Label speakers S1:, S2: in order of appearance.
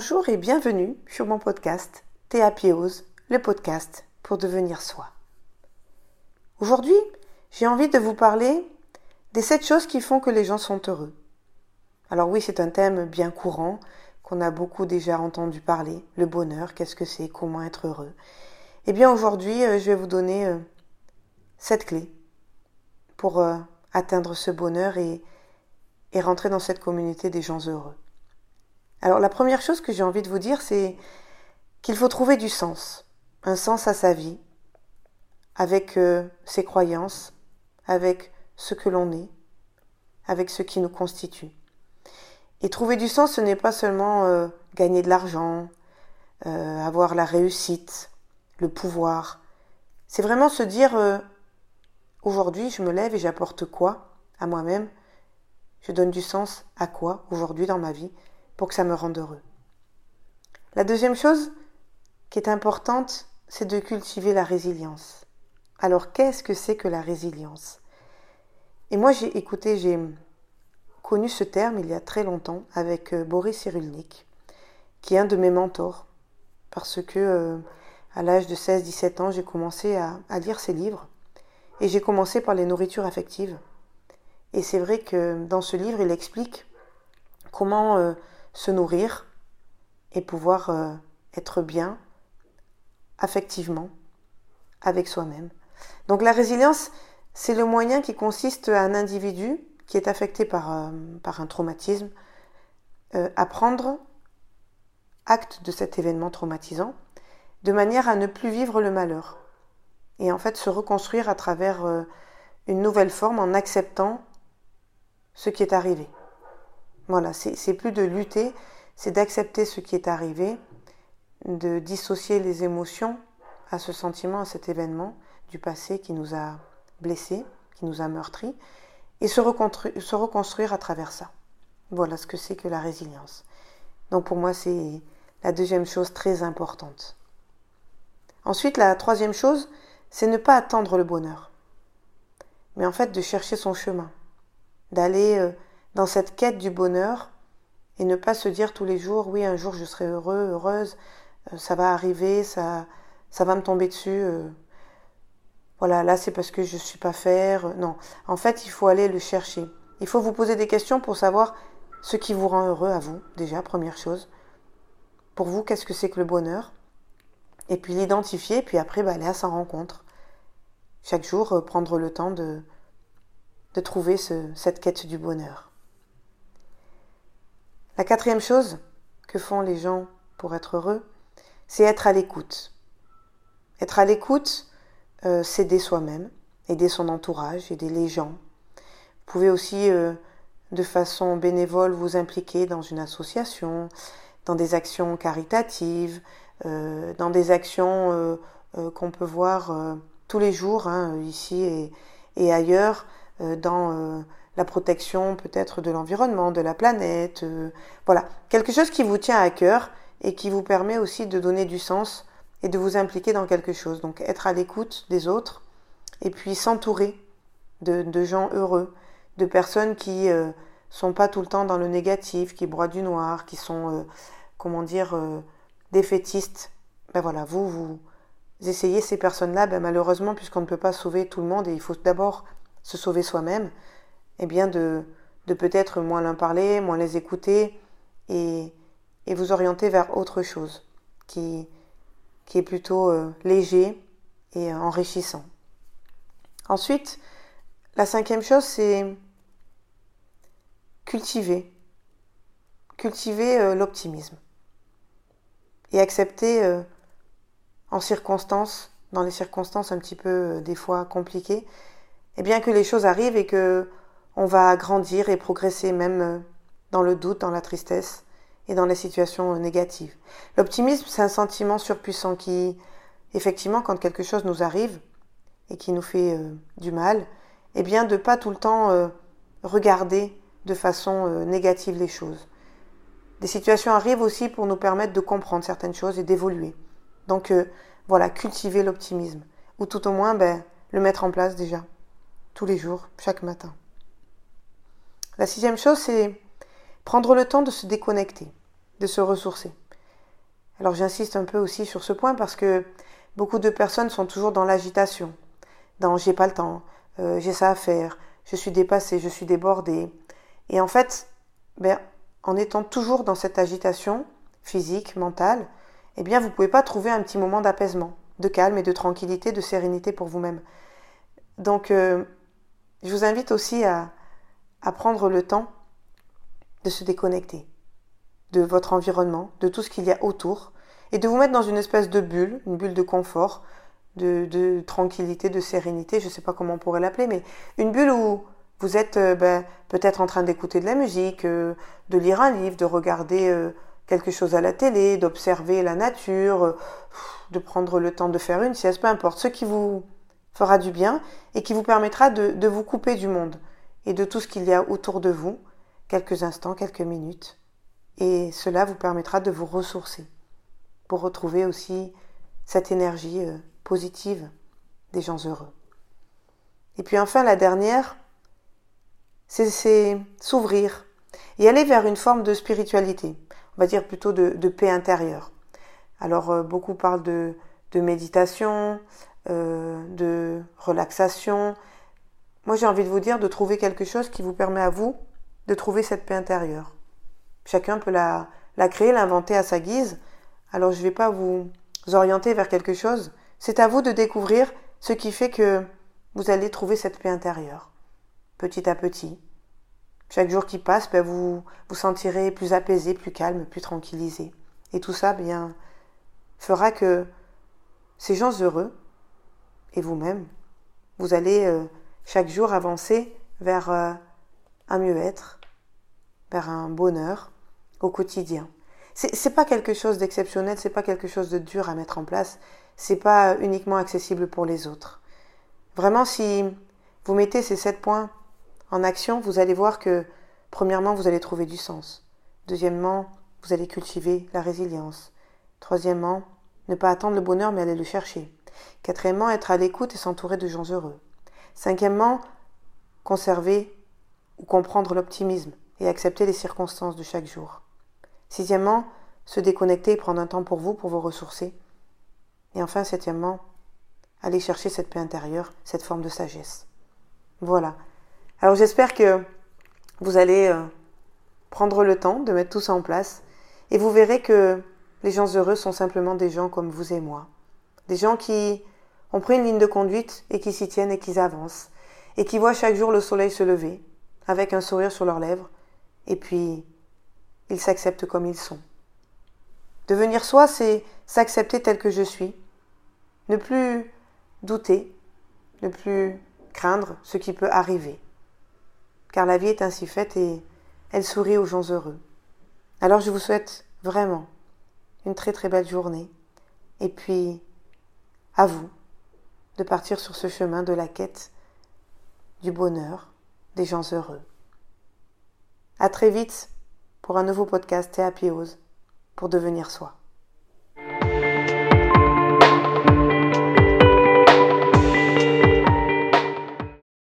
S1: Bonjour et bienvenue sur mon podcast Théapiose, le podcast pour devenir soi. Aujourd'hui, j'ai envie de vous parler des sept choses qui font que les gens sont heureux. Alors oui, c'est un thème bien courant qu'on a beaucoup déjà entendu parler, le bonheur, qu'est-ce que c'est, comment être heureux. Eh bien aujourd'hui, euh, je vais vous donner euh, sept clés pour euh, atteindre ce bonheur et, et rentrer dans cette communauté des gens heureux. Alors la première chose que j'ai envie de vous dire, c'est qu'il faut trouver du sens, un sens à sa vie, avec euh, ses croyances, avec ce que l'on est, avec ce qui nous constitue. Et trouver du sens, ce n'est pas seulement euh, gagner de l'argent, euh, avoir la réussite, le pouvoir. C'est vraiment se dire, aujourd'hui, je me lève et j'apporte quoi à moi-même? Je donne du sens à quoi aujourd'hui dans ma vie? Pour que ça me rende heureux. La deuxième chose qui est importante, c'est de cultiver la résilience. Alors qu'est-ce que c'est que la résilience? Et moi j'ai écouté, j'ai connu ce terme il y a très longtemps avec euh, Boris Cyrulnik, qui est un de mes mentors, parce que euh, à l'âge de 16-17 ans, j'ai commencé à, lire ses livres, et j'ai commencé par les nourritures affectives. Et c'est vrai que dans ce livre, il explique comment euh, se nourrir et pouvoir euh, être bien affectivement avec soi-même. Donc la résilience, c'est le moyen qui consiste à un individu qui est affecté par, euh, un traumatisme euh, à prendre acte de cet événement traumatisant de manière à ne plus vivre le malheur et en fait se reconstruire à travers une nouvelle forme en acceptant ce qui est arrivé. Voilà, c'est plus de lutter, c'est d'accepter ce qui est arrivé, de dissocier les émotions à ce sentiment, à cet événement du passé qui nous a blessés, qui nous a meurtris, et se reconstruire, à travers ça. Voilà ce que c'est que la résilience. Donc pour moi, c'est la deuxième chose très importante. Ensuite, la troisième chose, c'est ne pas attendre le bonheur, mais en fait de chercher son chemin, d'aller euh, dans cette quête du bonheur et ne pas se dire tous les jours oui un jour je serai heureux heureuse euh, ça va arriver ça va me tomber dessus euh. voilà là c'est parce que je suis pas faire non. En fait il faut aller le chercher. Il faut vous poser des questions pour savoir ce qui vous rend heureux à vous déjà première chose. Pour vous qu'est-ce que c'est que le bonheur? Et puis l'identifier puis après bah, aller à sa rencontre. Chaque jour euh, prendre le temps de de trouver cette quête du bonheur la quatrième chose que font les gens pour être heureux, c'est être à l'écoute. Être à l'écoute, euh, c'est aider soi-même, aider son entourage, aider les gens. Vous pouvez aussi, euh, de façon bénévole, vous impliquer dans une association, dans des actions caritatives, euh, dans des actions qu'on peut voir tous les jours, hein, ici et, et ailleurs, dans la protection peut-être de l'environnement, de la planète, euh, voilà, quelque chose qui vous tient à cœur et qui vous permet aussi de donner du sens et de vous impliquer dans quelque chose. Donc être à l'écoute des autres et puis s'entourer de, gens heureux, de personnes qui euh, sont pas tout le temps dans le négatif, qui broient du noir, qui sont, euh, comment dire, défaitistes. Ben voilà, vous, vous essayez ces personnes-là, ben malheureusement, puisqu'on ne peut pas sauver tout le monde et il faut d'abord se sauver soi-même, eh de, peut-être moins leur parler, moins les écouter et, vous orienter vers autre chose qui, est plutôt euh, léger et euh, enrichissant. Ensuite, la cinquième chose, c'est cultiver. Cultiver euh, l'optimisme. Et accepter en circonstances, dans les circonstances un petit peu des fois compliquées, eh que les choses arrivent et que on va grandir et progresser même euh, dans le doute, dans la tristesse et dans les situations euh, négatives. L'optimisme, c'est un sentiment surpuissant qui, effectivement, quand quelque chose nous arrive et qui nous fait euh, du mal, eh bien, de pas tout le temps regarder de façon négative les choses. Des situations arrivent aussi pour nous permettre de comprendre certaines choses et d'évoluer. Donc, voilà, cultiver l'optimisme. Ou tout au moins, ben, le mettre en place déjà. Tous les jours, chaque matin. La sixième chose, c'est prendre le temps de se déconnecter, de se ressourcer. Alors j'insiste un peu aussi sur ce point parce que beaucoup de personnes sont toujours dans l'agitation, dans j'ai pas le temps, euh, j'ai ça à faire, je suis dépassée, je suis débordée. Et en fait, ben, en étant toujours dans cette agitation physique, mentale, eh bien, vous ne pouvez pas trouver un petit moment d'apaisement, de calme et de tranquillité, de sérénité pour vous-même. Donc, euh, je vous invite aussi à, à prendre le temps de se déconnecter de votre environnement, de tout ce qu'il y a autour, et de vous mettre dans une espèce de bulle, une bulle de confort, de, tranquillité, de sérénité, je ne sais pas comment on pourrait l'appeler, mais une bulle où vous êtes euh, ben, peut-être en train d'écouter de la musique, euh, de lire un livre, de regarder quelque chose à la télé, d'observer la nature, euh, de prendre le temps de faire une sieste, peu importe, ce qui vous fera du bien et qui vous permettra de, vous couper du monde et de tout ce qu'il y a autour de vous, quelques instants, quelques minutes. Et cela vous permettra de vous ressourcer pour retrouver aussi cette énergie euh, positive des gens heureux. Et puis enfin, la dernière, c'est s'ouvrir et aller vers une forme de spiritualité on va dire plutôt de, paix intérieure. Alors euh, beaucoup parlent de, méditation, euh, de relaxation. Moi j'ai envie de vous dire de trouver quelque chose qui vous permet à vous de trouver cette paix intérieure. Chacun peut la, créer, l'inventer à sa guise. Alors je ne vais pas vous orienter vers quelque chose. C'est à vous de découvrir ce qui fait que vous allez trouver cette paix intérieure, petit à petit, chaque jour qui passe, ben, vous vous sentirez plus apaisé, plus calme, plus tranquillisé. Et tout ça, bien, fera que ces gens heureux, et vous-même, vous allez euh, chaque jour avancer vers euh, un mieux-être, vers un bonheur au quotidien. C'est, pas quelque chose d'exceptionnel, c'est pas quelque chose de dur à mettre en place, c'est pas uniquement accessible pour les autres. Vraiment, si vous mettez ces sept points en action, vous allez voir que, premièrement, vous allez trouver du sens. Deuxièmement, vous allez cultiver la résilience. Troisièmement, ne pas attendre le bonheur mais aller le chercher. Quatrièmement, être à l'écoute et s'entourer de gens heureux. Cinquièmement, conserver ou comprendre l'optimisme et accepter les circonstances de chaque jour. Sixièmement, se déconnecter et prendre un temps pour vous, pour vous ressourcer. Et enfin, septièmement, aller chercher cette paix intérieure, cette forme de sagesse. Voilà, alors j'espère que vous allez euh, prendre le temps de mettre tout ça en place et vous verrez que les gens heureux sont simplement des gens comme vous et moi. Des gens qui ont pris une ligne de conduite et qui s'y tiennent et qui avancent et qui voient chaque jour le soleil se lever avec un sourire sur leurs lèvres et puis ils s'acceptent comme ils sont. Devenir soi, c'est s'accepter tel que je suis, ne plus douter, ne plus craindre ce qui peut arriver car la vie est ainsi faite et elle sourit aux gens heureux. Alors je vous souhaite vraiment une très très belle journée et puis à vous de partir sur ce chemin de la quête du bonheur des gens heureux. À très vite pour un nouveau podcast Théapiose pour devenir soi.